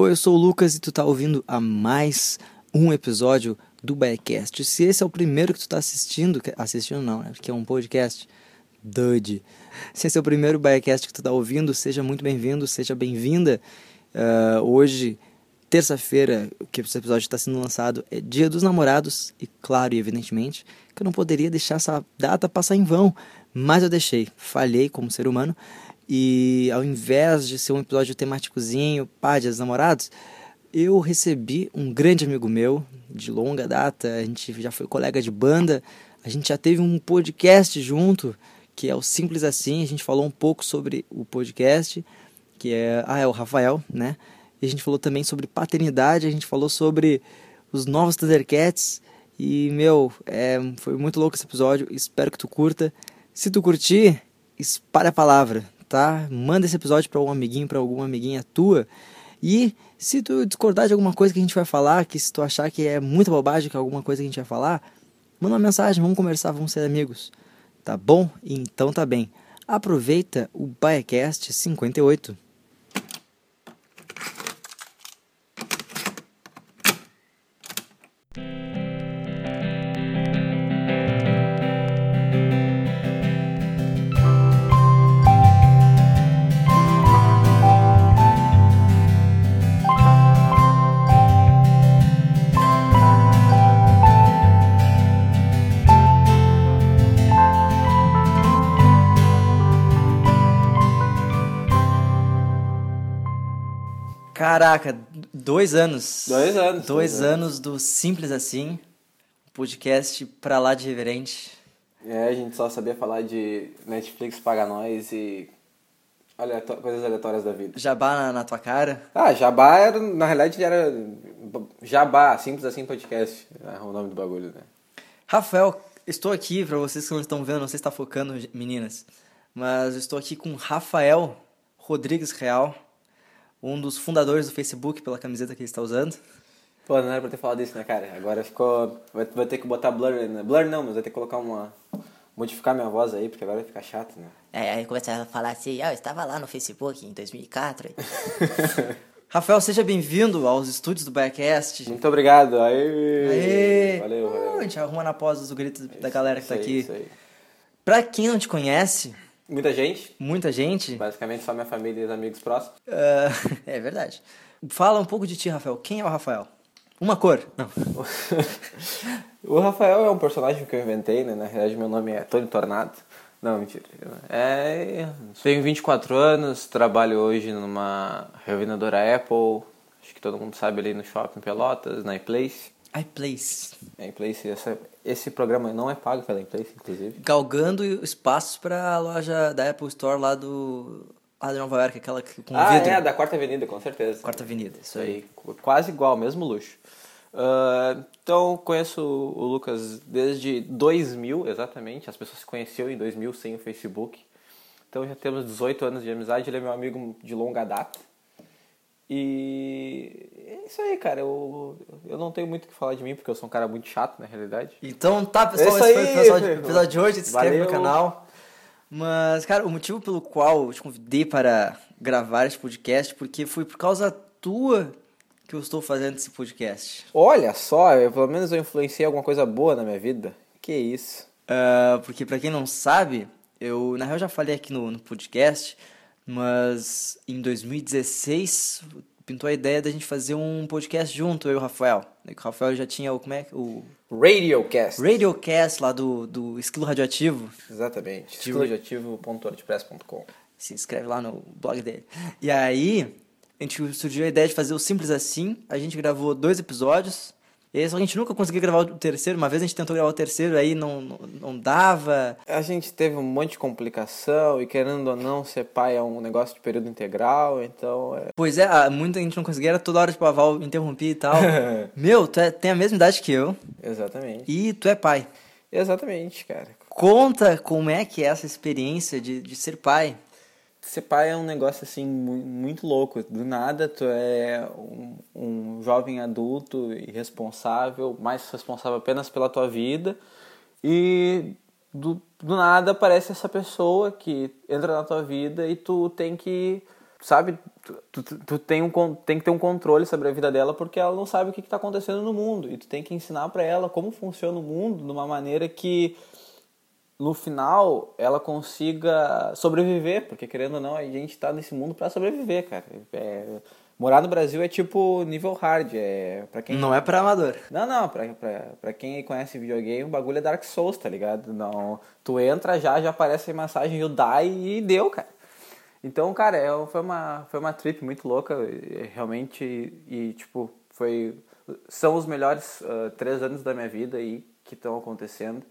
Oi, eu sou o Lucas e tu tá ouvindo a mais um episódio do Biacast. Se esse é o primeiro que tu tá assistindo, assistindo não, né? Porque é um podcast. Dud. Se esse é o primeiro Biacast que tu tá ouvindo, seja muito bem-vindo, seja bem-vinda. Uh, hoje, terça-feira, que esse episódio está sendo lançado, é Dia dos Namorados, e claro e evidentemente que eu não poderia deixar essa data passar em vão, mas eu deixei, falhei como ser humano, e ao invés de ser um episódio temáticozinho, pá, dos Namorados, eu recebi um grande amigo meu, de longa data, a gente já foi colega de banda, a gente já teve um podcast junto, que é o Simples Assim, a gente falou um pouco sobre o podcast, que é, ah, é o Rafael, né? E a gente falou também sobre paternidade, a gente falou sobre os novos Thundercats. E, meu, é, foi muito louco esse episódio. Espero que tu curta. Se tu curtir, espalha a palavra, tá? Manda esse episódio para um amiguinho, para alguma amiguinha tua. E se tu discordar de alguma coisa que a gente vai falar, que se tu achar que é muita bobagem que é alguma coisa que a gente vai falar, manda uma mensagem, vamos conversar, vamos ser amigos. Tá bom? Então tá bem. Aproveita o Biacast 58. Caraca, dois anos. Dois anos. Dois anos do Simples Assim, podcast pra lá de reverente. É, a gente só sabia falar de Netflix paga nós e aleato... coisas aleatórias da vida. Jabá na, na, tua cara? Ah, Jabá era, na realidade era Jabá, Simples Assim Podcast, é o nome do bagulho, né? Rafael, estou aqui, pra vocês que não estão vendo, não sei se está focando, meninas, mas estou aqui com Rafael Rodrigues Real um dos fundadores do Facebook pela camiseta que ele está usando. Pô, não era pra ter falado isso, né, cara? Agora ficou. Vai, vai ter que botar blur. Né? Blur não, mas vai ter que colocar uma. Modificar minha voz aí, porque agora vai ficar chato, né? É, aí começa a falar assim, ah, eu estava lá no Facebook em 2004. Rafael, seja bem-vindo aos estúdios do Biacast. Muito obrigado. Aê! Aê! Valeu, valeu. Uh, a gente arruma na pós do grito da galera que isso tá aí, aqui. Isso aí. Pra quem não te conhece, Muita gente. Muita gente. Basicamente só minha família e os amigos próximos. Uh, é verdade. Fala um pouco de ti, Rafael. Quem é o Rafael? Uma cor. Não. o Rafael é um personagem que eu inventei, né? Na realidade, meu nome é Tony Tornado. Não, mentira. É... Tenho 24 anos, trabalho hoje numa revendedora Apple. Acho que todo mundo sabe ali no shopping Pelotas, na iPlace iPlace. iPlace, essa, esse programa não é pago pela iPlace, inclusive. Galgando espaços para a loja da Apple Store lá do lá de Nova York, aquela com ah, vidro. é, da Quarta Avenida, com certeza. Quarta Avenida, isso aí. aí. Quase igual, mesmo luxo. Uh, então, conheço o Lucas desde 2000, exatamente. As pessoas se conheciam em 2000 sem o Facebook. Então, já temos 18 anos de amizade. Ele é meu amigo de longa data. E é isso aí, cara. Eu, eu não tenho muito o que falar de mim, porque eu sou um cara muito chato, na realidade. Então tá, pessoal, esse, esse foi o episódio, episódio de hoje. Se inscreve Valeu. no canal. Mas, cara, o motivo pelo qual eu te convidei para gravar este podcast, porque foi por causa tua que eu estou fazendo esse podcast. Olha só, eu, pelo menos eu influenciei alguma coisa boa na minha vida. Que isso. Uh, porque para quem não sabe, eu na real já falei aqui no, no podcast mas em 2016 pintou a ideia da gente fazer um podcast junto, eu e o Rafael. O Rafael já tinha o. Como é o. Radiocast. Radiocast lá do, do Esquilo Radioativo. Exatamente. Esquiloradioativo.wordpress.com. Se inscreve lá no blog dele. E aí, a gente surgiu a ideia de fazer o Simples Assim. A gente gravou dois episódios. E só que a gente nunca conseguia gravar o terceiro. Uma vez a gente tentou gravar o terceiro, aí não, não, não, dava. A gente teve um monte de complicação e querendo ou não, ser pai é um negócio de período integral, então... É... Pois é, muita gente não conseguia, era toda hora tipo, a Val interrompia e tal. Meu, tu é, tem a mesma idade que eu. Exatamente. E tu é pai. Exatamente, cara. Conta como é que é essa experiência de, de ser pai ser pai é um negócio assim muito louco. Do nada tu é um, um jovem adulto e responsável, mais responsável apenas pela tua vida e do, do nada aparece essa pessoa que entra na tua vida e tu tem que, sabe, tu, tu, tu tem, um, tem que ter um controle sobre a vida dela porque ela não sabe o que está acontecendo no mundo. E tu tem que ensinar para ela como funciona o mundo de uma maneira que no final ela consiga sobreviver, porque querendo ou não, a gente tá nesse mundo para sobreviver, cara. É, morar no Brasil é tipo nível hard, é para quem Não é pra amador. não, não, pra quem conhece videogame, o bagulho é Dark Souls, tá ligado? Não, tu entra já, já aparece a mensagem you die e deu, cara. Então, cara, é, foi, uma, foi uma trip muito louca, e- realmente, e, tipo, foi... São os melhores ah, três anos da minha vida aí que estão acontecendo.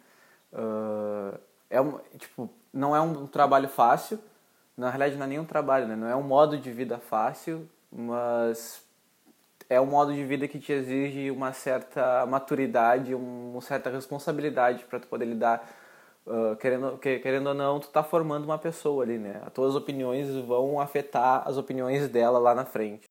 Ah, é um, tipo, não é um trabalho fácil, na realidade não é nem um trabalho, né? Não é um modo de vida fácil, mas é um modo de vida que te exige uma certa maturidade, um- uma certa responsabilidade para tu poder lidar. ah, querendo, que- querendo ou não, tu tá formando uma pessoa ali, né? As tuas opiniões vão afetar as opiniões dela lá na frente.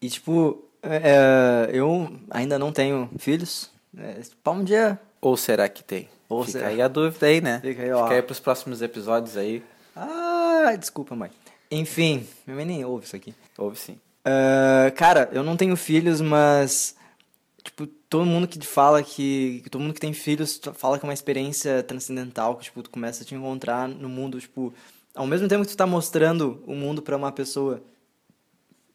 E tipo, é, eu ainda não tenho filhos. É, pra um dia. Ou será que tem? Ou Fica será? aí a dúvida aí, né? Fica aí, ó. Fica aí pros próximos episódios aí. Ah, desculpa, mãe. Enfim, minha mãe nem ouve isso aqui. Ouve sim. Ah, cara, eu não tenho filhos, mas. Tipo, todo mundo que fala que. que Todo mundo que tem filhos fala que é uma experiência transcendental, que, tipo, tu começa a te encontrar no mundo, tipo. Ao mesmo tempo que tu tá mostrando o mundo pra uma pessoa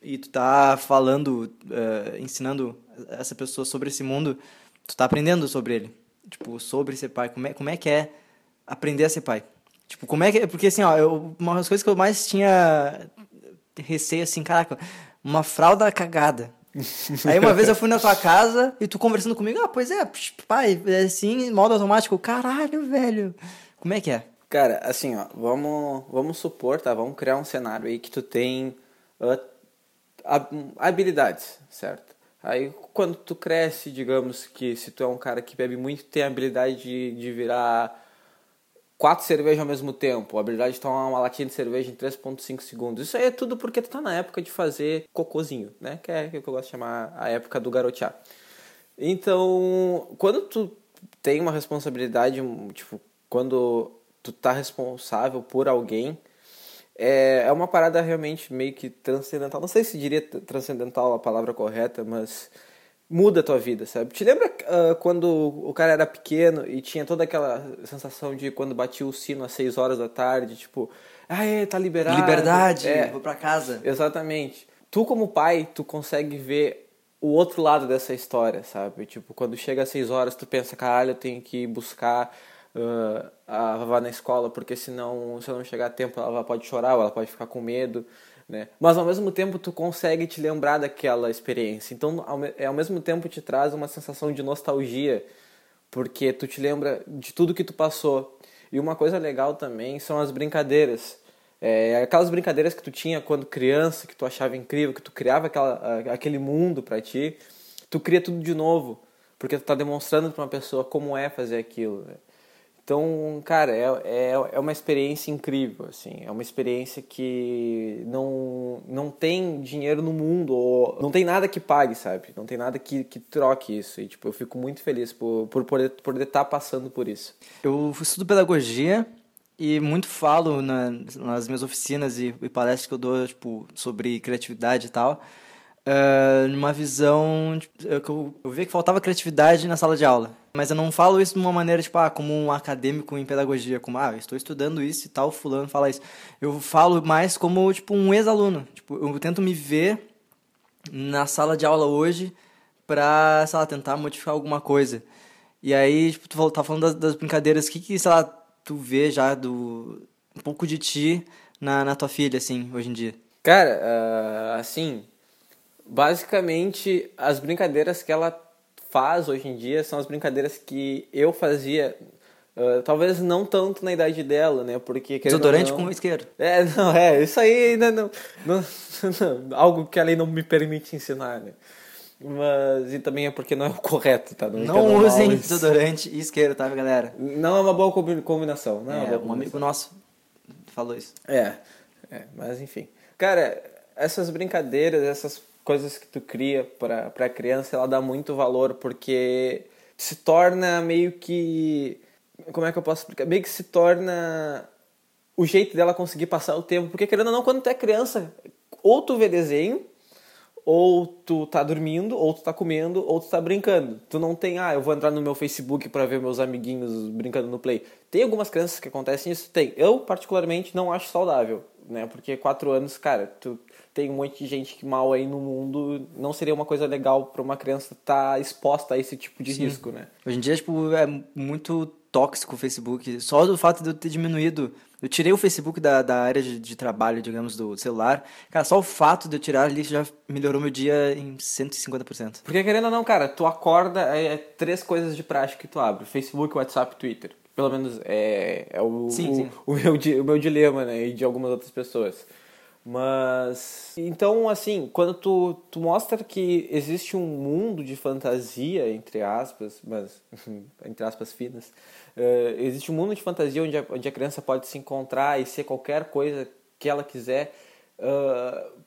e tu tá falando, eh, ensinando essa pessoa sobre esse mundo, tu tá aprendendo sobre ele. Tipo, sobre ser pai. Como é, como é que é aprender a ser pai? Tipo, como é que... Porque, assim, ó, eu, uma das coisas que eu mais tinha receio, assim, caraca, uma fralda cagada. Aí uma vez eu fui na tua casa e tu conversando comigo, ah, pois é, psh, pai, é assim, modo automático. Caralho, velho. Como é que é? Cara, assim, ó, vamos, vamos supor, tá? Vamos criar um cenário aí que tu tem hab- habilidades, certo? Aí quando tu cresce, digamos que se tu é um cara que bebe muito, tem a habilidade de, de virar quatro cervejas ao mesmo tempo, a habilidade de tomar uma latinha de cerveja em 3.5 segundos. Isso aí é tudo porque tu tá na época de fazer cocôzinho, né? Que é o que eu gosto de chamar a época do garotear. Então, quando tu tem uma responsabilidade, tipo, quando tu tá responsável por alguém, é, é uma parada realmente meio que transcendental. Não sei se diria transcendental a palavra correta, mas muda a tua vida, sabe? Te lembra ah, quando o cara era pequeno e tinha toda aquela sensação de quando batia o sino às 6 horas da tarde, tipo, ah, é, tá liberado. Liberdade, É, vou pra casa. Exatamente. Tu como pai, tu consegue ver o outro lado dessa história, sabe? Tipo, quando chega às seis horas, tu pensa, caralho, eu tenho que buscar ah, a Vavá na escola, porque senão, se não chegar a tempo, ela pode chorar, ou ela pode ficar com medo, né? Mas ao mesmo tempo, tu consegue te lembrar daquela experiência. Então, ao, me- é, ao mesmo tempo, te traz uma sensação de nostalgia, porque tu te lembra de tudo que tu passou. E uma coisa legal também são as brincadeiras. É, aquelas brincadeiras que tu tinha quando criança, que tu achava incrível, que tu criava aquela, aquele mundo pra ti, tu cria tudo de novo, porque tu tá demonstrando pra uma pessoa como é fazer aquilo. né? Então, cara, é, é, é uma experiência incrível, assim, é uma experiência que não, não tem dinheiro no mundo, ou não tem nada que pague, sabe? Não tem nada que, que troque isso, e tipo, eu fico muito feliz por, por poder estar poder tá passando por isso. Eu estudo pedagogia e muito falo na- nas minhas oficinas e, e palestras que eu dou, tipo, sobre criatividade e tal, ah, numa visão tipo, que eu, eu vi que faltava criatividade na sala de aula. Mas eu não falo isso de uma maneira, tipo, ah, como um acadêmico em pedagogia, como, ah, eu estou estudando isso e tal, fulano fala isso. Eu falo mais como, tipo, um ex-aluno. Tipo, eu tento me ver na sala de aula hoje pra, sei lá, tentar modificar alguma coisa. E aí, tipo, tu tá falando das, das brincadeiras, o que que, sei lá, tu vê já do... um pouco de ti na, na tua filha, assim, hoje em dia? Cara, ah, assim, basicamente as brincadeiras que ela faz hoje em dia são as brincadeiras que eu fazia, ah, talvez não tanto na idade dela, né? Porque Desodorante não- com isqueiro. É, não, é, isso aí ainda não, não, não- algo que a lei não me permite ensinar, né? Mas, e também é porque não é o correto, tá? Não mal usem desodorante e isqueiro, tá, galera? Não é uma boa combi- combinação, não é, É, boa um combinação. amigo nosso falou isso. É, é, mas enfim. Cara, essas brincadeiras, essas coisas que tu cria pra, pra criança, ela dá muito valor porque se torna meio que. Como é que eu posso explicar? Meio que se torna o jeito dela conseguir passar o tempo. Porque querendo ou não, quando tu é criança, ou tu vê desenho, ou tu tá dormindo, ou tu tá comendo, ou tu tá brincando. Tu não tem, ah, eu vou entrar no meu Facebook para ver meus amiguinhos brincando no Play. Tem algumas crianças que acontecem isso? Tem. Eu, particularmente, não acho saudável, né? Porque quatro anos, cara, tu tem um monte de gente que mal aí no mundo, não seria uma coisa legal para uma criança estar tá exposta a esse tipo de Sim. risco, né? Hoje em dia, tipo, é muito tóxico o Facebook. Só do fato de eu ter diminuído eu tirei o Facebook da, da área de, de, trabalho, digamos, do celular. Cara, só o fato de eu tirar ali já melhorou meu dia em 150%. Porque querendo ou não, cara, tu acorda, é, é três coisas de prática que tu abre: Facebook, WhatsApp, Twitter. Pelo menos é, é o, sim, o, sim. O, meu, o meu dilema, né? E de algumas outras pessoas. Mas então assim, quando tu, tu mostra que existe um mundo de fantasia, entre aspas, mas entre aspas finas, uh, existe um mundo de fantasia onde a, onde a criança pode se encontrar e ser qualquer coisa que ela quiser, uh,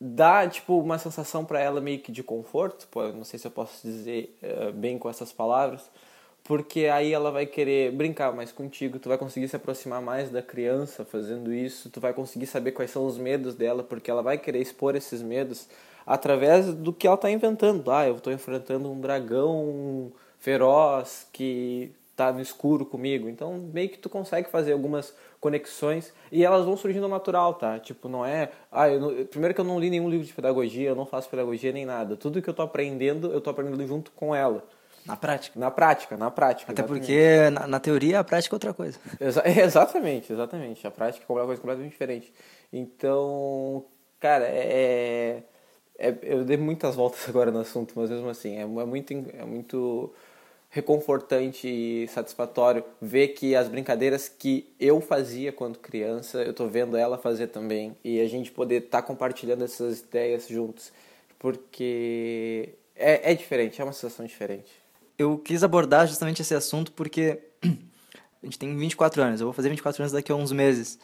dá tipo uma sensação para ela meio que de conforto, pô, não sei se eu posso dizer uh, bem com essas palavras, porque aí ela vai querer brincar mais contigo, tu vai conseguir se aproximar mais da criança fazendo isso, tu vai conseguir saber quais são os medos dela, porque ela vai querer expor esses medos através do que ela está inventando. Ah, eu estou enfrentando um dragão feroz que está no escuro comigo. Então, meio que tu consegue fazer algumas conexões e elas vão surgindo natural, tá? Tipo, não é. Ah, eu não... primeiro que eu não li nenhum livro de pedagogia, eu não faço pedagogia nem nada. Tudo que eu tô aprendendo, eu tô aprendendo junto com ela. Na prática. Na prática, na prática. Até exatamente. porque na, na, teoria a prática é outra coisa. Exa exatamente, exatamente. A prática é uma coisa completamente diferente. Então, cara, é, é, é, eu dei muitas voltas agora no assunto, mas mesmo assim, é, é, muito, é muito reconfortante e satisfatório ver que as brincadeiras que eu fazia quando criança, eu tô vendo ela fazer também. E a gente poder estar tá compartilhando essas ideias juntos. Porque é, é diferente, é uma situação diferente eu quis abordar justamente esse assunto porque a gente tem 24 anos, eu vou fazer 24 anos daqui a uns meses.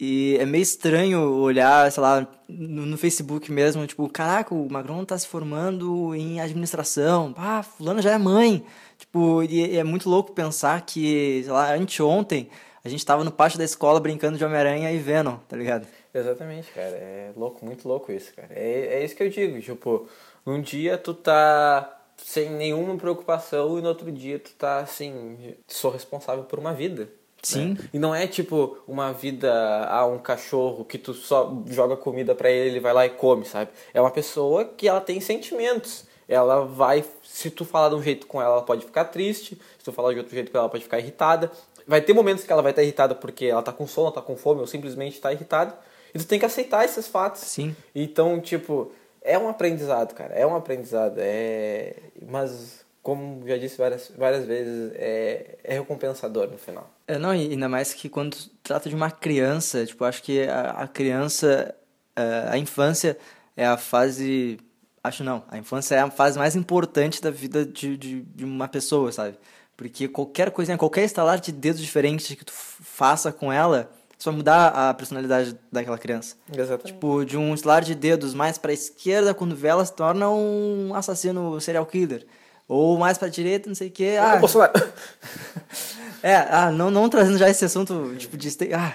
E é meio estranho olhar, sei lá, no, no Facebook mesmo, tipo, caraca, o Macron tá se formando em administração, ah, fulano já é mãe. Tipo, e, e é muito louco pensar que, sei lá, anteontem a gente tava no pátio da escola brincando de Homem-Aranha e Venom, tá ligado? Exatamente, cara. É louco, muito louco isso, cara. É, é isso que eu digo, tipo, um dia tu tá sem nenhuma preocupação e no outro dia tu tá assim, sou responsável por uma vida. Né? Sim. Né? E não é tipo uma vida a ah, um cachorro que tu só joga comida para ele, ele vai lá e come, sabe? É uma pessoa que ela tem sentimentos. Ela vai, se tu falar de um jeito com ela, ela pode ficar triste. Se tu falar de outro jeito com ela, ela pode ficar irritada. Vai ter momentos que ela vai estar irritada porque ela tá com sono, tá com fome ou simplesmente tá irritada. E tu tem que aceitar esses fatos. Sim. Então, tipo, é um aprendizado, cara. É um aprendizado. É... Mas, como já disse várias, várias vezes, é, é recompensador no final. É, não, ainda mais que quando trata de uma criança, tipo, acho que a, a criança, a, a infância é a fase. Acho não, a infância é a fase mais importante da vida de, de, de uma pessoa, sabe? Porque qualquer coisinha, qualquer estalar de dedos diferente que tu faça com ela, isso vai mudar a personalidade daquela criança. Exatamente. Tipo, de um estalar de dedos mais pra esquerda, quando vê ela se torna um assassino serial killer. Ou mais pra direita, não sei o quê. Ah, Bolsonaro. é, ah, não, não trazendo já esse assunto, tipo, de... Ah,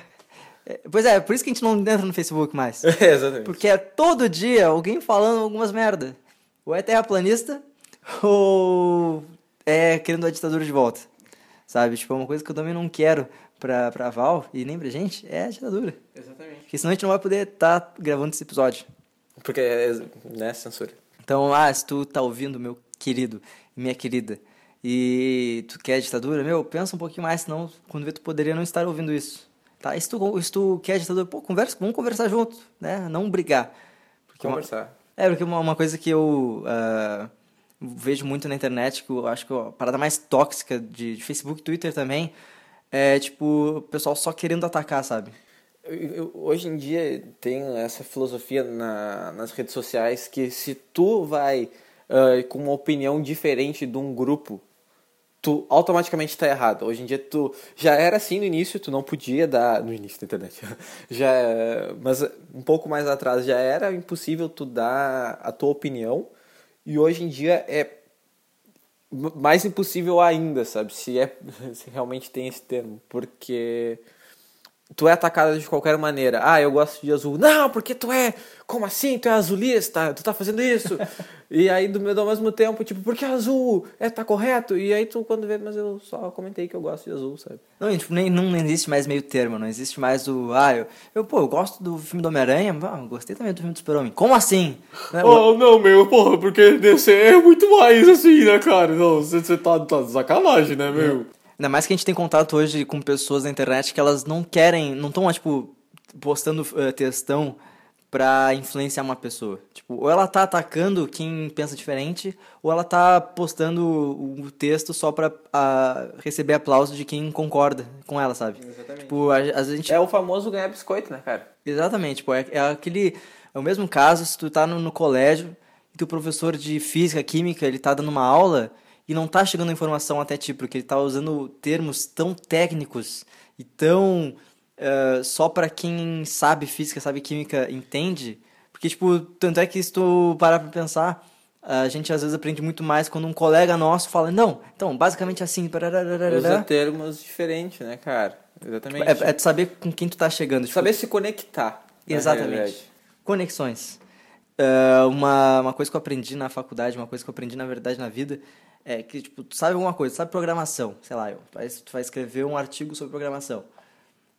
é, pois é, por isso que a gente não entra no Facebook mais. É, exatamente. Porque é todo dia alguém falando algumas merda. Ou é terraplanista, ou é querendo a ditadura de volta. Sabe? Tipo, é uma coisa que eu também não quero pra, pra Val e nem pra gente é a ditadura. Exatamente. Porque senão a gente não vai poder estar tá gravando esse episódio. Porque é, né, censura. Então, ah, se tu tá ouvindo, meu querido, minha querida, e tu quer ditadura, meu, pensa um pouquinho mais, senão quando vê tu poderia não estar ouvindo isso. Tá? E se tu, se tu quer ditadura, pô, conversa, vamos conversar junto, né? Não brigar. Porque conversar. Uma, é, porque uma, uma coisa que eu uh, vejo muito na internet, que eu acho que a parada mais tóxica de, de Facebook, Twitter também, é tipo o pessoal só querendo atacar, sabe? Hoje em dia tem essa filosofia na, nas redes sociais que se tu vai uh, com uma opinião diferente de um grupo, tu automaticamente está errado. Hoje em dia tu já era assim no início, tu não podia dar no início da internet. já, mas um pouco mais atrás já era impossível tu dar a tua opinião e hoje em dia é mais impossível ainda, sabe? Se é se realmente tem esse termo, porque tu é atacado de qualquer maneira. Ah, eu gosto de azul. Não, porque tu é. Como assim? Tu é azulista? Tu tá fazendo isso? e aí, do, do mesmo tempo, tipo, porque azul? É, tá correto? E aí tu, quando vê, mas eu só comentei que eu gosto de azul, sabe? Não, e, tipo, nem, não existe mais meio termo, não existe mais o. Ah, eu, eu pô, eu gosto do filme do Homem-Aranha, ah, gostei também do filme do Super-Homem. Como assim? Né? Oh, não, meu, porra, porque DC é muito mais assim, né, cara? Não, você tá, tá de sacanagem, né, meu? Ainda mais que a gente tem contato hoje com pessoas na internet que elas não querem, não estão, tipo, postando uh, textão pra influenciar uma pessoa. Tipo, ou ela tá atacando quem pensa diferente, ou ela tá postando o texto só pra receber aplauso de quem concorda com ela, sabe? Exatamente. Tipo, a, a gente... É o famoso ganhar biscoito, né, cara? Exatamente, tipo, é, é aquele... É o mesmo caso se tu tá no, no colégio e o professor de física, química, ele tá dando uma aula e não tá chegando a informação até ti, porque ele tá usando termos tão técnicos e tão uh, só para quem sabe física, sabe química, entende. Porque, tipo, tanto é que se tu parar pra pensar, a gente às vezes aprende muito mais quando um colega nosso fala, não, então, basicamente assim, Usa termos diferentes, né, cara? Exatamente. É, é tu saber com quem tu tá chegando. Tipo, saber se conectar. Exatamente. Conexões. Uh, uma, uma coisa que eu aprendi na faculdade, uma coisa que eu aprendi, na verdade, na vida, é que, tipo, tu sabe alguma coisa, sabe programação, sei lá, eu, tu vai escrever um artigo sobre programação.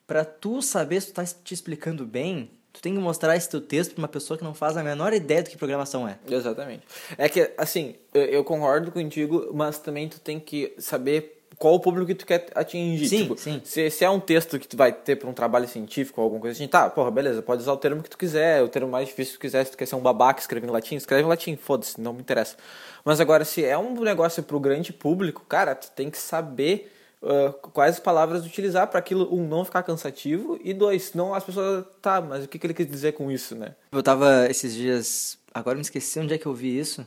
Para tu saber se tu tá te explicando bem, tu tem que mostrar esse teu texto pra uma pessoa que não faz a menor ideia do que programação é. Exatamente. É que, assim, eu concordo contigo, mas também tu tem que saber qual o público que tu quer atingir. Sim, tipo, sim. Se, se é um texto que tu vai ter para um trabalho científico ou alguma coisa assim, tá, porra, beleza, pode usar o termo que tu quiser, o termo mais difícil que tu quiser, se tu quer ser um babaca escrevendo latim, escreve em latim, foda-se, não me interessa. Mas agora, se é um negócio pro grande público, cara, tu tem que saber uh, quais palavras utilizar para aquilo, um, não ficar cansativo, e dois, senão as pessoas, tá, mas o que, que ele quis dizer com isso, né? Eu tava esses dias, agora me esqueci onde é que eu vi isso,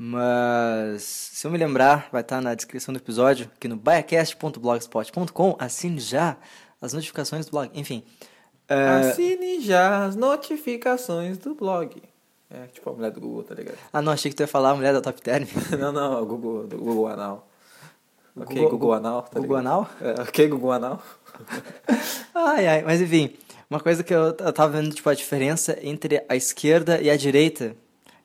mas se eu me lembrar, vai estar na descrição do episódio, aqui no baiacast.blogspot.com, assine já as notificações do blog, enfim. Uh... Assine já as notificações do blog. É tipo a mulher do Google, tá ligado? Ah, não, achei que tu ia falar a mulher da Top Term. não, não, o Google, do Google Anal. Ok, Google, Google Anal. Tá Google ligado? Anal? É, ok, Google Anal. ai, ai, mas enfim, uma coisa que eu, eu tava vendo, tipo, a diferença entre a esquerda e a direita,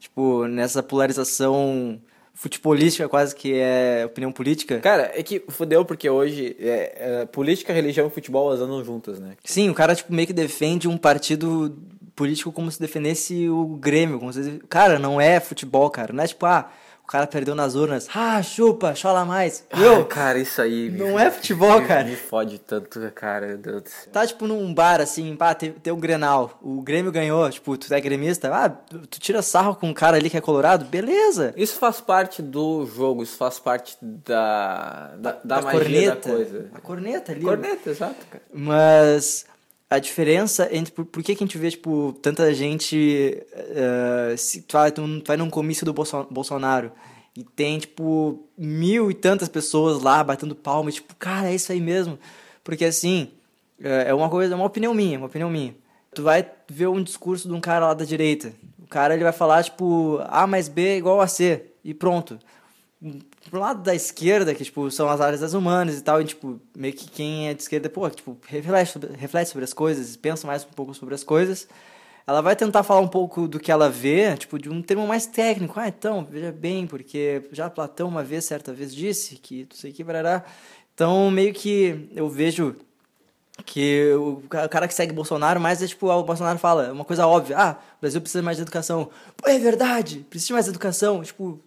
tipo, nessa polarização futebolística quase que é opinião política. Cara, é que fudeu porque hoje é, é, política, religião e futebol andam juntas, né? Sim, o cara tipo meio que defende um partido político como se defendesse o Grêmio, como se cara, não é futebol, cara, não é tipo ah, o cara perdeu nas urnas. Ah, chupa, chola mais. Meu, Ai, cara, isso aí. Não é futebol, me, cara. Me fode tanto, cara, meu Deus do céu. Tá, tipo, num bar, assim, pá, tem, tem um Grenal. O Grêmio ganhou, tipo, tu é gremista. Ah, tu tira sarro com um cara ali que é colorado, beleza. Isso faz parte do jogo, isso faz parte da, da, da, da magia corneta, da coisa. A corneta ali. Corneta, exato, cara. Mas a diferença entre por, por que, que a gente vê tipo tanta gente uh, se tu vai, tu vai num comício do Bolsonaro e tem tipo mil e tantas pessoas lá batendo palma e, tipo cara é isso aí mesmo. Porque assim é uma coisa é uma opinião minha uma opinião minha. Tu vai ver um discurso de um cara lá da direita. O cara ele vai falar tipo A mais B é igual a C e pronto pro lado da esquerda, que, tipo, são as áreas das humanas e tal, e, tipo, meio que quem é de esquerda, pô, tipo, reflete sobre, reflete sobre as coisas, pensa mais um pouco sobre as coisas, ela vai tentar falar um pouco do que ela vê, tipo, de um termo mais técnico. Ah, então, veja bem, porque já Platão uma vez, certa vez, disse que não sei que, barará. Então, meio que eu vejo que o cara que segue Bolsonaro, mais é tipo, o Bolsonaro fala, uma coisa óbvia, ah, o Brasil precisa mais de educação. Pô, é verdade, precisa de mais educação, tipo,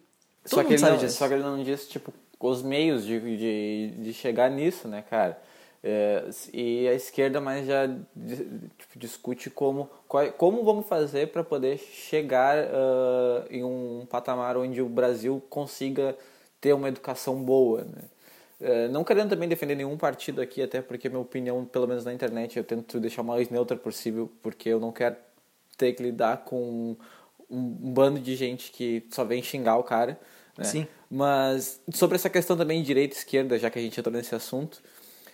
só que, não, só que ele não disse, tipo, os meios de, de, de chegar nisso, né, cara? É, e a esquerda mais já tipo, discute como, qual, como vamos fazer para poder chegar uh, em um patamar onde o Brasil consiga ter uma educação boa, né? É, não querendo também defender nenhum partido aqui, até porque minha opinião, pelo menos na internet, eu tento deixar o mais neutra possível, porque eu não quero ter que lidar com um, um bando de gente que só vem xingar o cara. Né? Sim. Mas sobre essa questão também de direita e esquerda, já que a gente entrou nesse assunto,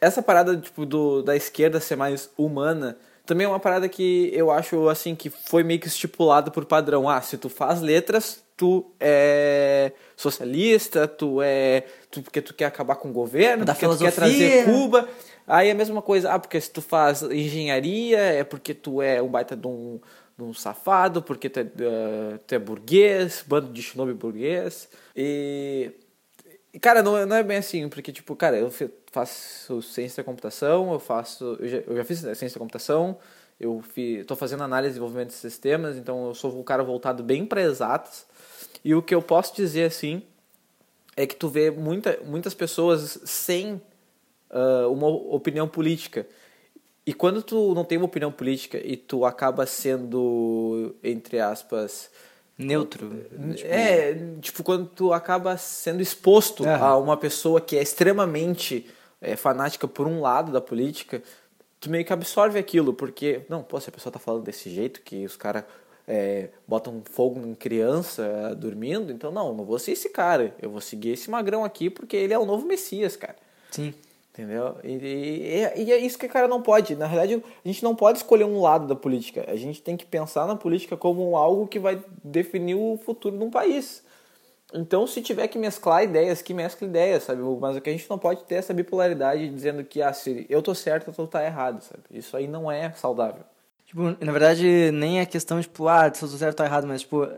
essa parada tipo do da esquerda ser mais humana também é uma parada que eu acho assim que foi meio que estipulado por padrão. Ah, se tu faz letras, tu é socialista, tu é tu porque tu quer acabar com o governo, da porque tu quer trazer Cuba. Aí a mesma coisa, ah, porque se tu faz engenharia, é porque tu é um baita de um, de um safado, porque tu é, uh, tu é burguês, bando de shinobi burguês. E. Cara, não, é- não é bem assim, porque, tipo, cara, eu faço ciência da computação, eu faço. Eu já, eu já fiz ciência da computação, eu tô fazendo análise e desenvolvimento de sistemas, então eu sou um cara voltado bem para exatas. E o que eu posso dizer, assim, é que tu vê muita, muitas pessoas sem ah, uma opinião política. E quando tu não tem uma opinião política e tu acaba sendo, entre aspas, Neutro. é, tipo, quando tu acaba sendo exposto a uma pessoa que é extremamente é, fanática por um lado da política, tu meio que absorve aquilo, porque, não, pô, se a pessoa tá falando desse jeito, que os caras é, botam fogo em criança é, dormindo, então não, não vou ser esse cara, eu vou seguir esse magrão aqui porque ele é o novo Messias, cara. Sim. Entendeu? E, e- e é isso que cara não pode. Na realidade, a gente não pode escolher um lado da política. A gente tem que pensar na política como algo que vai definir o futuro de um país. Então, se tiver que mesclar ideias, que mescle ideias, sabe? Mas o que a gente não pode ter é essa bipolaridade dizendo que, ah, se eu tô certo, eu tá errado, sabe? Isso aí não é saudável. Tipo, na verdade, nem é questão de, tipo, ah, se eu tô certo ou errado, mas, tipo,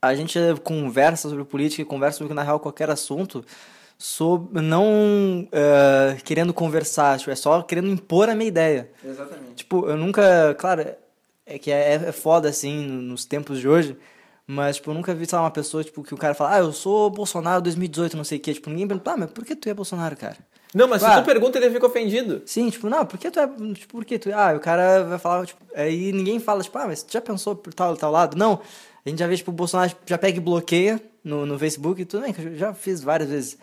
a gente conversa sobre política conversa sobre, na real, qualquer assunto, sobre, não eh, querendo conversar, tipo, é só querendo impor a minha ideia. Exatamente. Tipo, eu nunca, claro, é que é, é foda, assim, nos tempos de hoje, mas, tipo, eu nunca vi, lá, uma pessoa, tipo, que o cara fala, ah, eu sou Bolsonaro 2018, não sei o quê, tipo, ninguém pergunta, ah, mas por que tu é Bolsonaro, cara? Não, mas Claro. se tu pergunta, ele fica ofendido. Sim, tipo, não, por que tu é. Tipo, por que tu. Ah, o cara vai falar, tipo, aí ninguém fala, tipo, ah, mas tu já pensou por tal tal lado? Não. A gente já vê, tipo, o Bolsonaro já pega e bloqueia no, no Facebook e tudo bem, que eu já fiz várias vezes.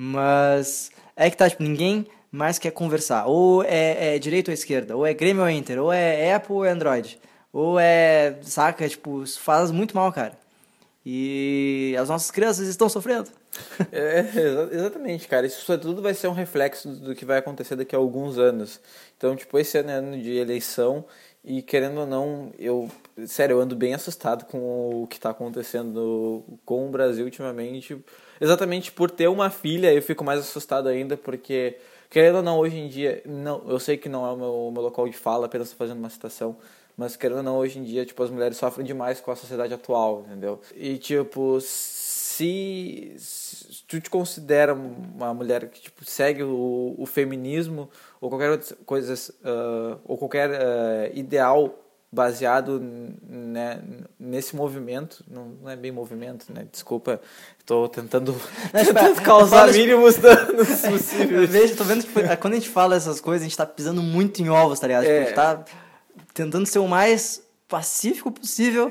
Mas é que tá, tipo, ninguém mais quer conversar. Ou é, é direita ou esquerda, ou é Grêmio ou Inter, ou é Apple ou Android. Ou é. Saca, tipo, faz muito mal, cara. E as nossas crianças estão sofrendo. É, exa- exatamente, cara. Isso tudo vai ser um reflexo do que vai acontecer daqui a alguns anos. Então, tipo, esse ano é ano de eleição e, querendo ou não, eu, sério, eu ando bem assustado com o que tá acontecendo com o Brasil ultimamente. Exatamente por ter uma filha, eu fico mais assustado ainda, porque, querendo ou não, hoje em dia, não, eu sei que não é o meu, meu local de fala, apenas fazendo uma citação, mas querendo ou não, hoje em dia, tipo, as mulheres sofrem demais com a sociedade atual, entendeu? E, tipo, se, se tu te considera uma mulher que, tipo, segue o, o feminismo ou qualquer outra coisa, ah, ou qualquer ah, ideal baseado né, nesse movimento, não, não é bem movimento, né? Desculpa, estou tentando, tentando causar fala- mínimos danos possíveis. vejo, tô vendo que tipo, quando a gente fala essas coisas, a gente tá pisando muito em ovos, tá ligado? Tipo, É. a gente tá tentando ser o mais pacífico possível.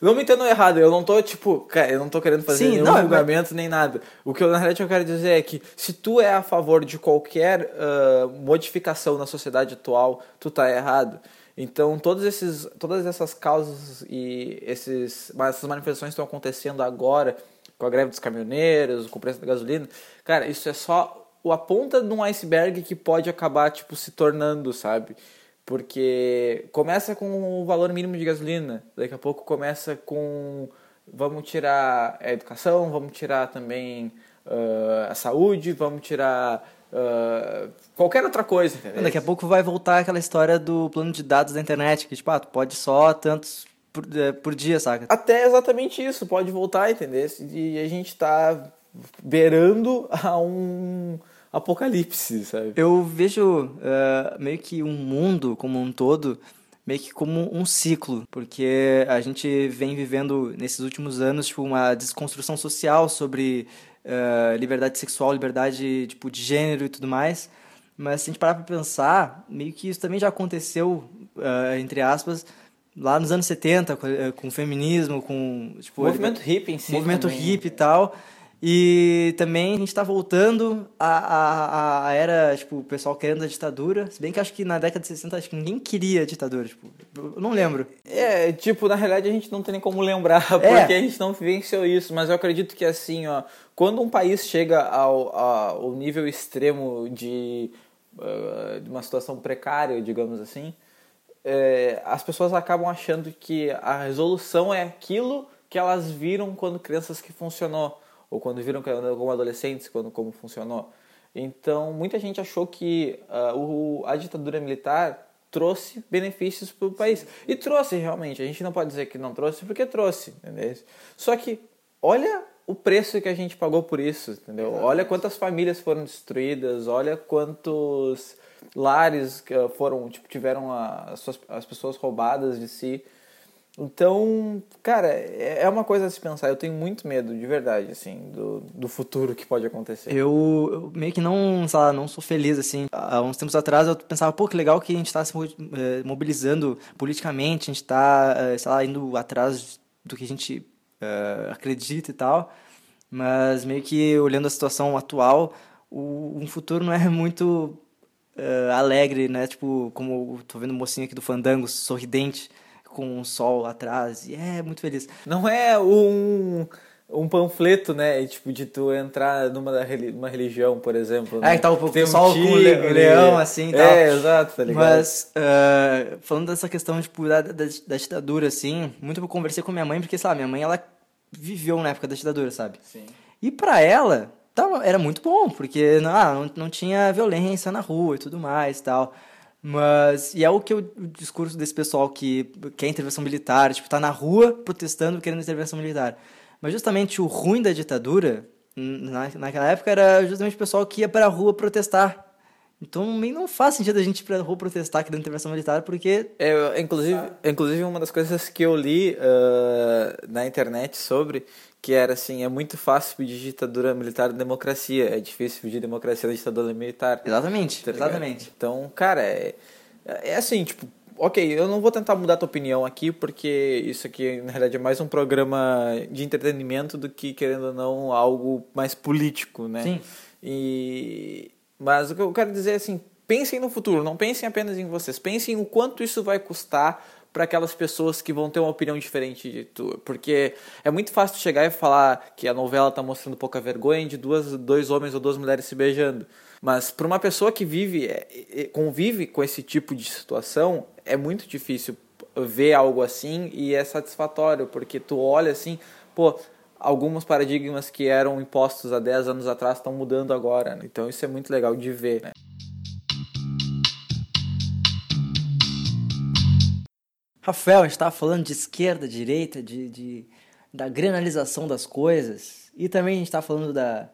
Não me entendam errado, eu não tô, tipo, cara, eu não tô querendo fazer Sim, nenhum não, é- julgamento nem nada. O que eu, na realidade, eu quero dizer é que se tu é a favor de qualquer ah, modificação na sociedade atual, tu tá errado. Então, todos esses, todas essas causas e esses, essas manifestações estão acontecendo agora, com a greve dos caminhoneiros, com o preço da gasolina, cara, isso é só a ponta de um iceberg que pode acabar, tipo, se tornando, sabe? Porque começa com o valor mínimo de gasolina, daqui a pouco começa com vamos tirar a educação, vamos tirar também ah, a saúde, vamos tirar ah, qualquer outra coisa, entendeu? Daqui a pouco vai voltar aquela história do plano de dados da internet, que tipo, ah, tu pode só tantos por, eh, por dia, saca? Até exatamente isso, pode voltar, entendeu? E a gente tá beirando a um apocalipse, sabe? Eu vejo eh, meio que um mundo como um todo meio que como um ciclo, porque a gente vem vivendo nesses últimos anos tipo uma desconstrução social sobre eh, liberdade sexual, liberdade tipo de gênero e tudo mais. Mas se a gente parar pra pensar, meio que isso também já aconteceu eh, entre aspas lá nos anos 70 com, eh, com o feminismo, com tipo movimento hippie em si movimento também. hippie e tal. E também a gente tá voltando à, à, à era, tipo, o pessoal querendo a ditadura. Se bem que acho que na década de 60 acho que ninguém queria ditadura, tipo, eu não lembro. É, tipo, na realidade a gente não tem nem como lembrar, É. porque a gente não vivenciou isso, mas eu acredito que assim, ó, quando um país chega ao, ao nível extremo de, ah, de uma situação precária, digamos assim, é, as pessoas acabam achando que a resolução é aquilo que elas viram quando crianças que funcionou, ou quando viram que- como adolescentes, quando como funcionou. Então, muita gente achou que ah, o, a ditadura militar trouxe benefícios para o país. E trouxe realmente, a gente não pode dizer que não trouxe, porque trouxe, entendeu? Só que olha o preço que a gente pagou por isso, entendeu? Olha quantas famílias foram destruídas, olha quantos lares que foram, tipo, tiveram a- as, suas- as pessoas roubadas de si. Então, cara, é é uma coisa a se pensar. Eu tenho muito medo, de verdade, assim, do, do futuro que pode acontecer. Eu, eu meio que não, sei lá, não sou feliz, assim. Há uns tempos atrás eu pensava, pô, que legal que a gente tá se eh, mobilizando politicamente, a gente tá, eh, sei lá, indo atrás do que a gente eh, acredita e tal. Mas meio que olhando a situação atual, o, um futuro não é muito eh, alegre, né? Tipo, como tô vendo o mocinho aqui do Fandango, sorridente, com o sol atrás, e é muito feliz. Não é um, um panfleto, né? Tipo, de tu entrar numa, numa religião, por exemplo. É, né? que tá o Tem um pessoal com o leão, assim, e tal. É, exato, tá ligado? Mas, ah, falando dessa questão, tipo, da, da, da ditadura, assim, muito eu conversei com minha mãe, porque, sei lá, minha mãe, ela viveu na época da ditadura, sabe? Sim. E pra ela, tava, era muito bom, porque ah, não, não tinha violência na rua e tudo mais e tal. Mas, e é o que eu- o discurso desse pessoal que quer intervenção militar, tipo, tá na rua protestando querendo intervenção militar. Mas justamente o ruim da ditadura, na, naquela época, era justamente o pessoal que ia pra rua protestar. Então, não faz sentido a gente ir pra rua protestar querendo intervenção militar, porque É, inclusive, inclusive, uma das coisas que eu li ah, na internet sobre, que era assim, é muito fácil pedir ditadura militar da democracia, é difícil pedir democracia da ditadura militar. Exatamente, Tá exatamente. Então, cara, é, é assim, tipo, ok, eu não vou tentar mudar tua opinião aqui, porque isso aqui, na realidade, é mais um programa de entretenimento do que, querendo ou não, algo mais político, né? Sim. E... Mas o que eu quero dizer é assim, pensem no futuro, não pensem apenas em vocês, pensem o quanto isso vai custar para aquelas pessoas que vão ter uma opinião diferente de tu, porque é muito fácil chegar e falar que a novela tá mostrando pouca vergonha de duas, dois homens ou duas mulheres se beijando, mas para uma pessoa que vive, é, é, convive com esse tipo de situação, é muito difícil ver algo assim e é satisfatório, porque tu olha assim, pô, alguns paradigmas que eram impostos há 10 anos atrás estão mudando agora, né? então isso é muito legal de ver, né? Rafael, a gente estava falando de esquerda, direita, de, de, da granalização das coisas. E também a gente estava falando da,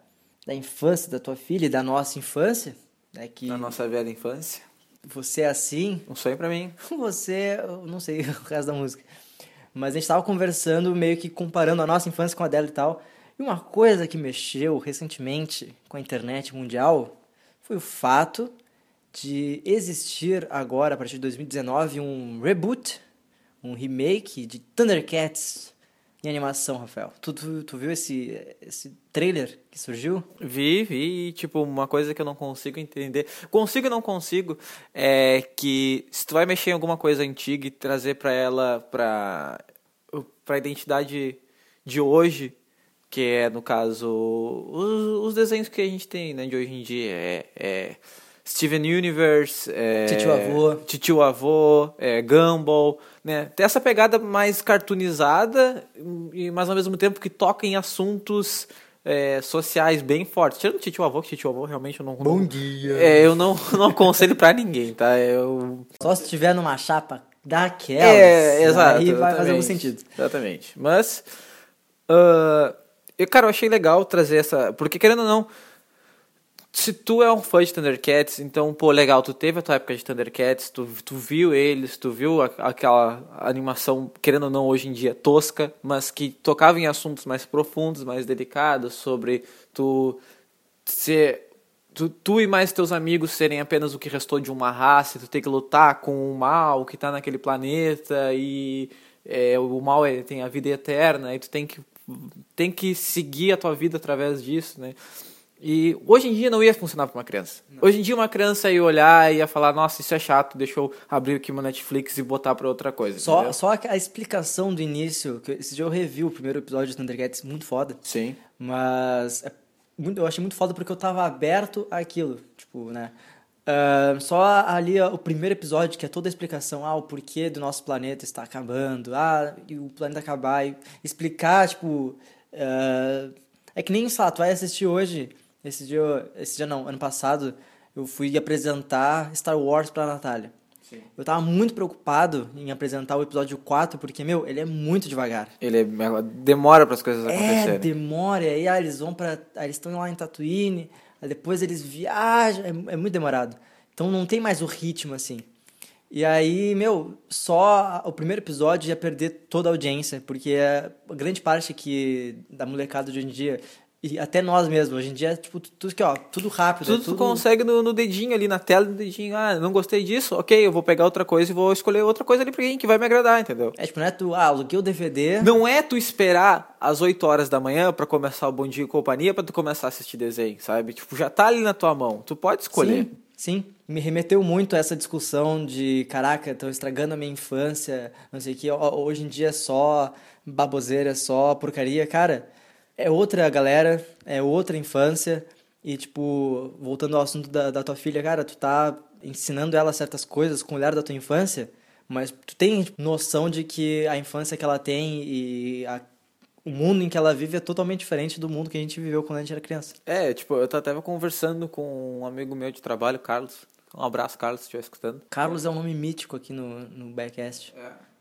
da infância da tua filha e da nossa infância. Né, que Na nossa velha infância. você é assim, Um sonho pra mim. você, eu não sei o resto da música. Mas a gente estava conversando, meio que comparando a nossa infância com a dela e tal. E uma coisa que mexeu recentemente com a internet mundial foi o fato de existir agora, a partir de 2019, um reboot, um remake de Thundercats em animação, Rafael. Tu, tu, tu viu esse, esse trailer que surgiu? Vi, vi, e, tipo, uma coisa que eu não consigo entender. Consigo e não consigo é que se tu vai mexer em alguma coisa antiga e trazer pra ela, pra, pra identidade de hoje, que é, no caso, os, os desenhos que a gente tem, né, de hoje em dia, é... é Steven Universe, é, Titio Avô. Titio Avô, é, Gumball, né? Tem essa pegada mais cartoonizada, e, mas ao mesmo tempo que toca em assuntos é, sociais bem fortes. Tirando Titio Avô, que Titio Avô realmente eu não... Bom não, dia. É, eu não, não aconselho pra ninguém, tá? Eu... Só se tiver numa chapa daquelas, É, exato. aí vai fazer algum sentido. Exatamente. Mas, ah, eu, cara, eu achei legal trazer essa... Porque, querendo ou não, se tu é um fã de Thundercats, então, pô, legal, tu teve a tua época de Thundercats, tu, tu viu eles, tu viu a- aquela animação, querendo ou não, hoje em dia, tosca, mas que tocava em assuntos mais profundos, mais delicados, sobre tu ser... Tu, tu e mais teus amigos serem apenas o que restou de uma raça, tu ter que lutar com o mal que tá naquele planeta e é, o mal é, tem a vida eterna e tu tem que, tem que seguir a tua vida através disso, né? E hoje em dia não ia funcionar para uma criança. Hoje em dia uma criança ia olhar e ia falar, nossa, isso é chato, deixa eu abrir aqui meu Netflix e botar para outra coisa. Só, entendeu? só a explicação do início, que esse dia eu revi o primeiro episódio de Thundercats, muito foda. Sim. Mas é muito- eu achei muito foda porque eu tava aberto àquilo, tipo, né? Ah, só ali o primeiro episódio, que é toda a explicação, ah, o porquê do nosso planeta está acabando, ah, e o planeta acabar, e explicar, tipo, ah, é que nem, sei lá, tu vai assistir hoje Esse dia, esse dia não, ano passado, eu fui apresentar Star Wars pra Natália. Eu tava muito preocupado em apresentar o episódio 4, porque, meu, ele é muito devagar. Ele é- demora para as coisas É, acontecerem. demora, e aí ah, eles vão pra. Aí eles estão lá em Tatooine, aí depois eles viajam, é, é muito demorado. Então não tem mais o ritmo assim. E aí, meu, só o primeiro episódio ia perder toda a audiência, porque a grande parte que da molecada de hoje em dia, e até nós mesmos, hoje em dia, é tipo, tudo que, ó, tudo rápido. Tudo é tu consegue no, no dedinho ali, na tela do dedinho. Ah, não gostei disso? Ok, eu vou pegar outra coisa e vou escolher outra coisa ali pra quem que vai me agradar, entendeu? É tipo, não é tu, ah, aluguei o DVD. Não é tu esperar às 8 horas da manhã pra começar o Bom Dia e Companhia pra tu começar a assistir desenho, sabe? Tipo, já tá ali na tua mão. Tu pode escolher. Sim, sim. Me remeteu muito a essa discussão de, caraca, estão estragando a minha infância, não sei o que, hoje em dia é só baboseira, é só porcaria. Cara, é outra galera, é outra infância. E, tipo, voltando ao assunto da, da tua filha, cara, tu tá ensinando ela certas coisas com o olhar da tua infância, mas tu tem tipo, noção de que a infância que ela tem e a- o mundo em que ela vive é totalmente diferente do mundo que a gente viveu quando a gente era criança. É, tipo, eu tava conversando com um amigo meu de trabalho, Carlos. Um abraço, Carlos, se estiver escutando. Carlos é um nome mítico aqui no, no Backcast.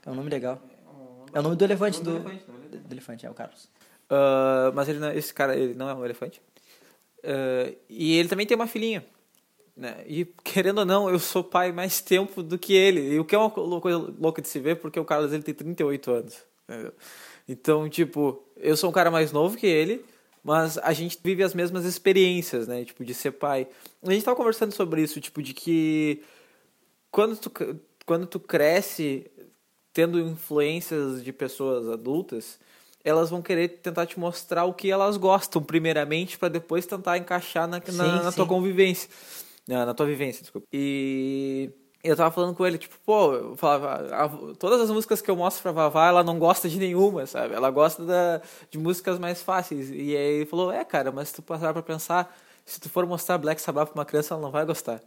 É um nome legal. É o nome do elefante do. Do elefante, é o Carlos. Ah, mas ele não- esse cara, ele não é um elefante. Ah, e ele também tem uma filhinha. Né? E querendo ou não, eu sou pai mais tempo do que ele. E o que é uma co- coisa louca de se ver, porque o Carlos ele tem 38 anos. entendeu? Então, tipo, eu sou um cara mais novo que ele, mas a gente vive as mesmas experiências, né? Tipo, de ser pai. A gente tava conversando sobre isso, tipo, de que quando tu, quando tu cresce tendo influências de pessoas adultas, elas vão querer tentar te mostrar o que elas gostam, primeiramente, para depois tentar encaixar na, na, Sim, na tua sim. convivência. Na, na tua vivência, desculpa. E eu tava falando com ele, tipo, pô, eu falava, a- todas as músicas que eu mostro pra Vavá, ela não gosta de nenhuma, sabe? Ela gosta da, de músicas mais fáceis. E aí ele falou, é, cara, mas se tu passar pra pensar, se tu for mostrar Black Sabbath pra uma criança, ela não vai gostar.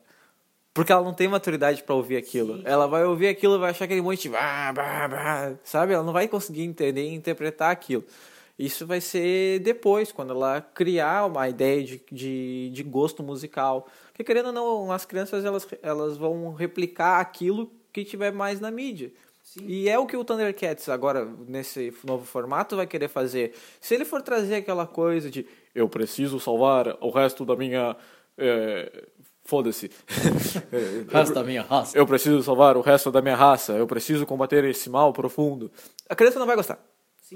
Porque ela não tem maturidade pra ouvir aquilo. Ela vai ouvir aquilo e vai achar aquele monte de. Bah, bah, bah, sabe? Ela não vai conseguir entender e interpretar aquilo. Isso vai ser depois, quando ela criar uma ideia de, de, de gosto musical. Porque querendo ou não, as crianças elas, elas vão replicar aquilo que tiver mais na mídia. E é o que o Thundercats agora, nesse novo formato, vai querer fazer. Se ele for trazer aquela coisa de eu preciso salvar o resto da minha. é, Foda-se. Resto da minha raça. eu preciso salvar o resto da minha raça, eu preciso combater esse mal profundo. A criança não vai gostar.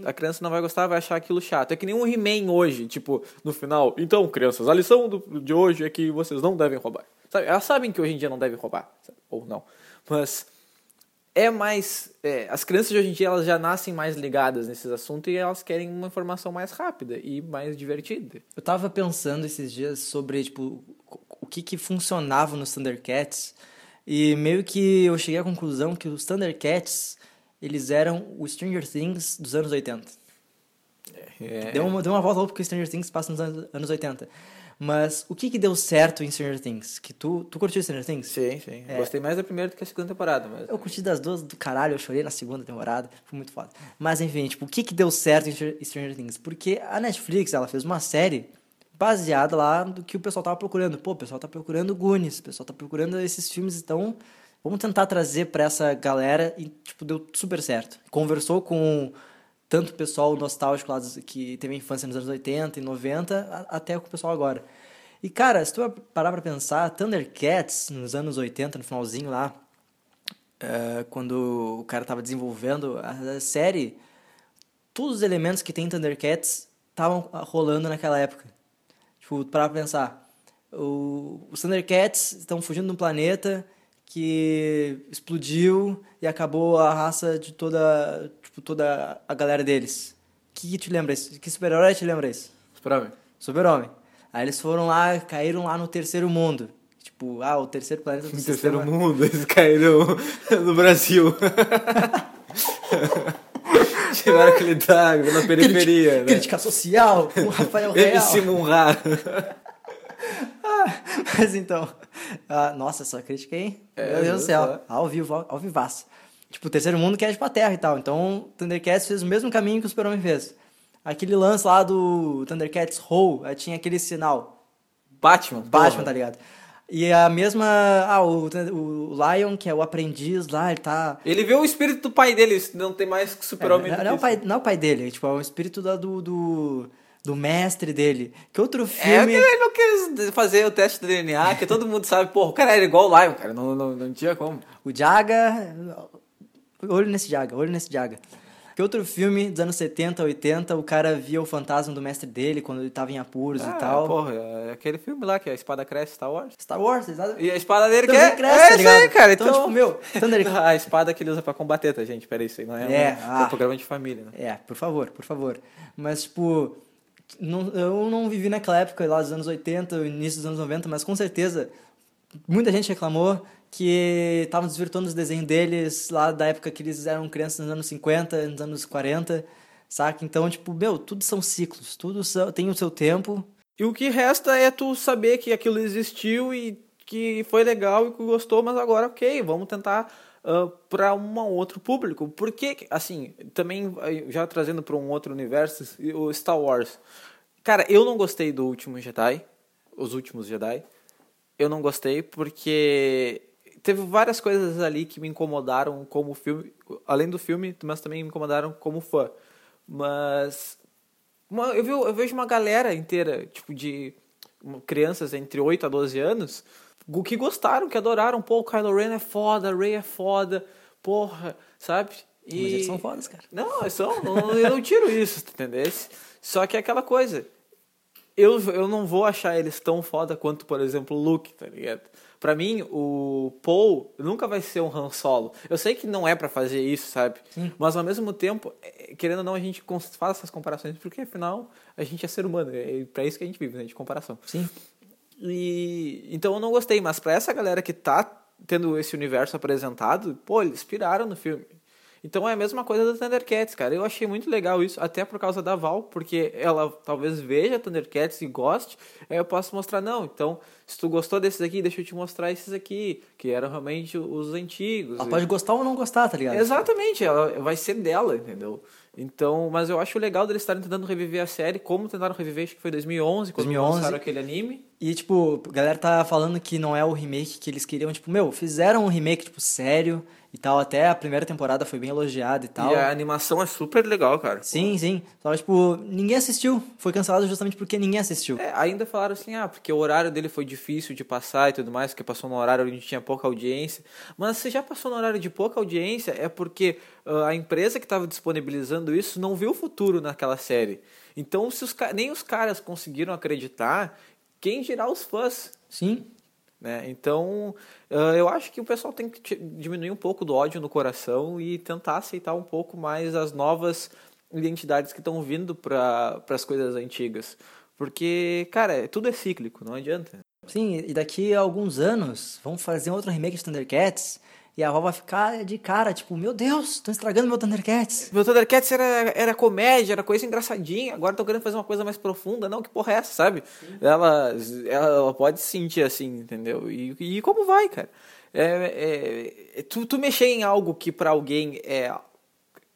A criança não vai gostar, vai achar aquilo chato. É que nem um He-Man hoje, tipo, no final. Então, crianças, a lição do- de hoje é que vocês não devem roubar. Sabe? Elas sabem que hoje em dia não devem roubar, sabe? ou não. Mas é mais. é, as crianças de hoje em dia elas já nascem mais ligadas nesses assuntos e elas querem uma informação mais rápida e mais divertida. Eu tava pensando esses dias sobre, tipo, o que que funcionava nos Thundercats e meio que eu cheguei à conclusão que os Thundercats, eles eram o Stranger Things dos anos 80. É, Deu uma, deu uma volta louca porque Stranger Things passa nos anos, anos 80. Mas o que que deu certo em Stranger Things? Que tu, tu curtiu Stranger Things? Sim, sim. É. Gostei mais da primeira do que a segunda temporada. Mas... Eu curti das duas do caralho, eu chorei na segunda temporada, foi muito foda. Mas enfim, tipo, o que que deu certo em Str- Stranger Things? Porque a Netflix, ela fez uma série baseada lá do que o pessoal tava procurando. Pô, o pessoal tá procurando Goonies, o pessoal tá procurando esses filmes, então vamos tentar trazer pra essa galera e, tipo, deu super certo. Conversou com tanto o pessoal nostálgico lá que teve infância nos anos 80 e 90, a- até com o pessoal agora. E, cara, se tu parar pra pensar, Thundercats, nos anos 80, no finalzinho lá, é, quando o cara tava desenvolvendo a série, todos os elementos que tem em Thundercats estavam rolando naquela época. Tipo, parar pra pensar. O, os Thundercats estão fugindo de um planeta que explodiu e acabou a raça de toda, tipo, toda a galera deles. Que te lembra isso? Que super-herói te lembra isso? Super-Homem. Super-Homem. Aí eles foram lá, caíram lá no terceiro mundo. Tipo, ah, o terceiro planeta do No sistema... terceiro mundo, eles caíram no Brasil. Tiveram aquele tag na periferia, né? Crítica social, com o Rafael Real. MC Munra. Mas então, ah, nossa, essa crítica, hein? É, Meu Deus do céu. só? Ao vivo, ao, ao vivaço. Tipo, o terceiro mundo quer ir pra Terra e tal. Então, o Thundercats fez o mesmo caminho que o Super-Homem fez. Aquele lance lá do Thundercats Roll, aí tinha aquele sinal. Batman. Batman, porra. tá ligado? E a mesma. Ah, o, o Lion, que é o aprendiz lá, ele tá. Ele vê o espírito do pai dele, não tem mais que super-homem não, do não é pai, não é o pai dele, é, tipo, é o espírito da- do, do, do mestre dele. Que outro É, filme. ele não quis fazer o teste do DNA, que todo mundo sabe, porra, o cara era igual o Lion, cara, não, não, não tinha como. O Jaga. Olho nesse Jaga, olho nesse Jaga. Que outro filme dos anos 70, 80, o cara via o fantasma do mestre dele quando ele tava em apuros Ah, e tal. Porra, é aquele filme lá que a espada cresce, Star Wars. Star Wars, exato. E a espada dele que Também é, cresce, é tá ligado? aí, cara. Então, Então, tipo, meu, Thunder- a espada que ele usa pra combater, tá, gente? Peraí, isso aí não é, É, um, ah. um programa de família, né? É, por favor, por favor. Mas, tipo, não- eu não vivi naquela época lá dos anos 80, início dos anos 90, mas com certeza muita gente reclamou que estavam desvirtuando os desenhos deles lá da época que eles eram crianças nos anos 50, nos anos 40, saca? Então, tipo, meu, tudo são ciclos, tudo são- tem o seu tempo. E o que resta é tu saber que aquilo existiu e que foi legal e que gostou, mas agora, ok, vamos tentar para um outro público. Porque, assim, também eh, já trazendo para um outro universo, o Star Wars. Cara, eu não gostei do último Jedi, os últimos Jedi. Eu não gostei porque teve várias coisas ali que me incomodaram como filme, além do filme, mas também me incomodaram como fã. Mas uma- eu, vi- eu vejo uma galera inteira, tipo, de crianças entre 8 a 12 anos, que gostaram, que adoraram. Pô, o Kylo Ren é foda, a Rey é foda, porra, sabe? E... Mas eles são fodas, cara. Não, eles são, não, eu não tiro isso, entendeu? Só que é aquela coisa. Eu, eu não vou achar eles tão foda quanto, por exemplo, o Luke, tá ligado? Pra mim, o Paul nunca vai ser um Han Solo. Eu sei que não é pra fazer isso, sabe? Mas ao mesmo tempo, é, querendo ou não, a gente faz essas comparações, porque afinal a gente é ser humano. É pra isso que a gente vive, né? De comparação. Sim. E então eu não gostei, mas pra essa galera que tá tendo esse universo apresentado, pô, eles piraram no filme. Então é a mesma coisa do Thundercats, cara. Eu achei muito legal isso, até por causa da Val, porque ela talvez veja Thundercats e goste, aí eu posso mostrar, não, então, se tu gostou desses aqui, deixa eu te mostrar esses aqui, que eram realmente os antigos. Ela pode gostar ou não gostar, tá ligado? Exatamente, ela vai ser dela, entendeu? Então, mas eu acho legal deles estarem tentando reviver a série, como tentaram reviver, acho que foi 2011, quando 2011. lançaram aquele anime. E, tipo, a galera tá falando que não é o remake que eles queriam. Tipo, meu, fizeram um remake, tipo, sério e tal. Até a primeira temporada foi bem elogiada e tal. E a animação é super legal, cara. Sim, sim. Só, tipo, ninguém assistiu. Foi cancelado justamente porque ninguém assistiu. É, ainda falaram assim, ah, porque o horário dele foi difícil de passar e tudo mais, porque passou no horário onde tinha pouca audiência. Mas se já passou no horário de pouca audiência, é porque ah, a empresa que estava disponibilizando isso não viu o futuro naquela série. Então, se os, nem os caras conseguiram acreditar, quem dirá os fãs? Sim. Né? Então, ah, eu acho que o pessoal tem que diminuir um pouco do ódio no coração e tentar aceitar um pouco mais as novas identidades que estão vindo para as coisas antigas. Porque, cara, tudo é cíclico, não adianta. Sim, e daqui a alguns anos vão fazer outro remake de Thundercats e a avó vai ficar de cara, tipo, meu Deus, estão estragando meu Thundercats. Meu Thundercats era, era comédia, era coisa engraçadinha, agora estão querendo fazer uma coisa mais profunda. Não, que porra é essa, sabe? Ela, ela, ela pode se sentir assim, entendeu? E, e como vai, cara? É, é- é- tu, tu mexer em algo que para alguém é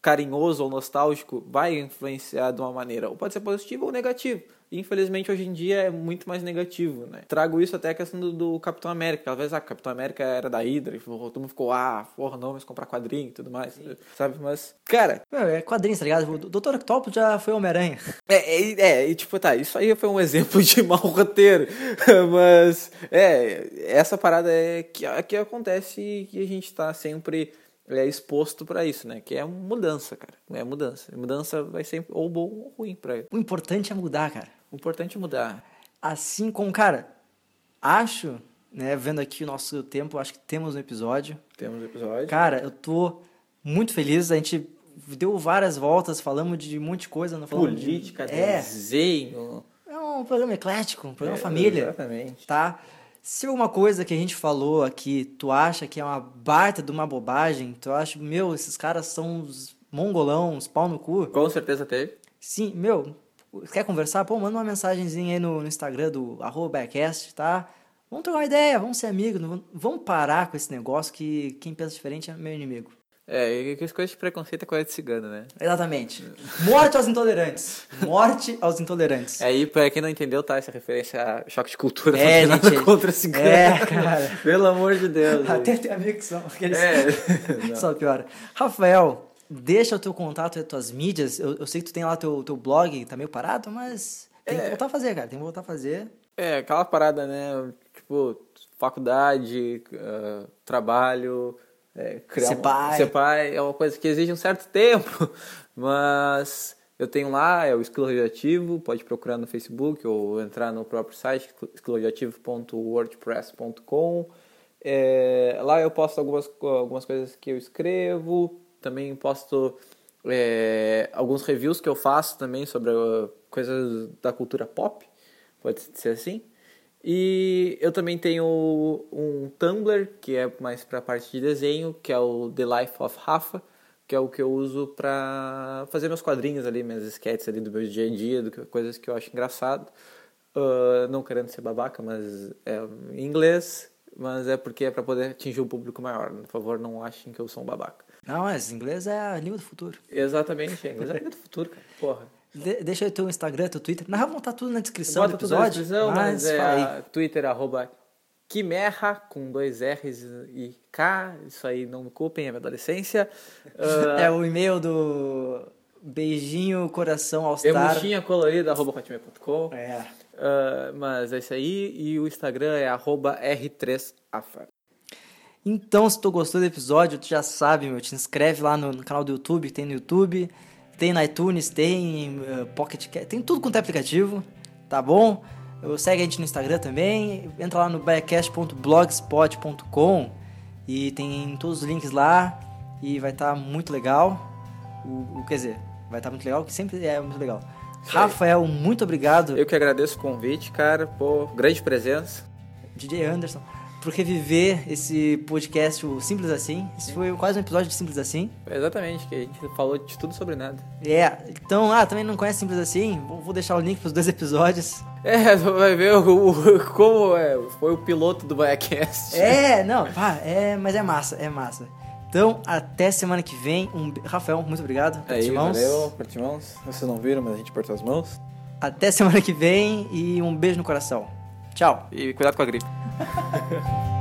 carinhoso ou nostálgico vai influenciar de uma maneira, ou pode ser positivo ou negativo. Infelizmente, hoje em dia é muito mais negativo, né? Trago isso até a questão do, do Capitão América. Às vezes, ah, Capitão América era da Hydra, e todo mundo ficou, ah, porra, não, mas comprar quadrinho e tudo mais, sabe? Mas, cara, Meu, é quadrinhos, tá ligado? O Dr. Octopus já foi Homem-Aranha. é, é, é, e tipo, tá, isso aí foi um exemplo de mau roteiro, mas, é, essa parada é que, é que acontece e que a gente tá sempre é, exposto pra isso, né, que é mudança, cara, é mudança, mudança vai ser ou bom ou ruim pra ele. O importante é mudar, cara. O importante é mudar. Assim como, cara, acho, né, vendo aqui o nosso tempo, acho que temos um episódio. Temos episódio. Cara, eu tô muito feliz. A gente deu várias voltas, falamos de um monte de coisa. Não falamos Política, de... É, desenho. é um programa eclético, um programa É, família. Exatamente. Tá? Se alguma coisa que a gente falou aqui, tu acha que é uma baita de uma bobagem, tu acha, meu, esses caras são uns mongolão, uns pau no cu. Com certeza teve. Sim, meu, quer conversar? Pô, manda uma mensagenzinha aí no, no Instagram do arroba Bearcast, tá? Vamos trocar uma ideia, vamos ser amigos, não vamos- parar com esse negócio que quem pensa diferente é meu inimigo. É, e que as coisas de preconceito é coisa de cigano, né? Exatamente. Morte aos intolerantes. Morte aos intolerantes. Aí, pra quem não entendeu, tá? Essa referência a choque de cultura. É, não tem nada gente. contra cigano. É, cara. Pelo amor de Deus. Até gente. tem amigos que são. Aqueles... É. Só piora. Rafael, deixa o teu contato e as tuas mídias. Eu, eu sei que tu tem lá teu, teu blog, tá meio parado, mas tem que É. voltar a fazer, cara. Tem que voltar a fazer. É, aquela parada, né? Tipo, faculdade, ah, trabalho, é, criar Ser pai. Ser pai é uma coisa que exige um certo tempo, mas eu tenho lá, é o Esquilo Radioativo, pode procurar no Facebook ou entrar no próprio site, esquiloradioativo.wordpress.com. É, lá eu posto algumas, algumas coisas que eu escrevo, também posto é, alguns reviews que eu faço também sobre uh, coisas da cultura pop, pode ser assim. E eu também tenho um Tumblr, que é mais para a parte de desenho, que é o The Life of Rafa, que é o que eu uso para fazer meus quadrinhos ali, minhas sketches ali do meu dia a dia, do que, coisas que eu acho engraçado. Ah, não querendo ser babaca, mas é em inglês, mas é porque é para poder atingir um público maior. Por favor, não achem que eu sou um babaca. Não, mas inglês é a língua do futuro. Exatamente, é inglês é a língua do futuro, cara. Porra. De- deixa aí teu Instagram, teu Twitter. Na real, vão estar tudo na descrição Bota do tudo na episódio. descrição, mas, é aí. a Twitter arroba Quimerra com dois R's e K. Isso aí não me culpem, é minha adolescência. Uh, É o e-mail do beijinho coração all star. Emuxinha colorida arroba hotmail.com. É. Uh, mas é isso aí. E o Instagram é arroba R3AFA. Então, se tu gostou do episódio, tu já sabe, meu, te inscreve lá no, no canal do YouTube, tem no YouTube, tem no iTunes, tem uh, Pocket tem tudo quanto é aplicativo, tá bom? Eu- Segue a gente no Instagram também, entra lá no biacast.blogspot.com e tem todos os links lá e vai estar muito legal. O, o- quer dizer, vai estar muito legal, que sempre é muito legal. Rafael, muito obrigado. Eu que agradeço o convite, cara. Pô, grande presença. DJ Anderson, por reviver esse podcast o Simples Assim. Esse foi quase um episódio de Simples Assim. Exatamente, que a gente falou de tudo sobre nada. É, então, ah, também não conhece Simples Assim? Vou, deixar o link pros dois episódios. É, vai ver o, o- como é, foi o piloto do Biacast. É, não, pá, é, mas é massa, é massa. Então, até semana que vem. Um, Rafael, muito obrigado. É Aí, mãos. valeu, as mãos. Vocês não viram, mas a gente apertou as mãos. Até semana que vem e um beijo no coração. Tchau. E cuidado com a gripe. Ha ha ha.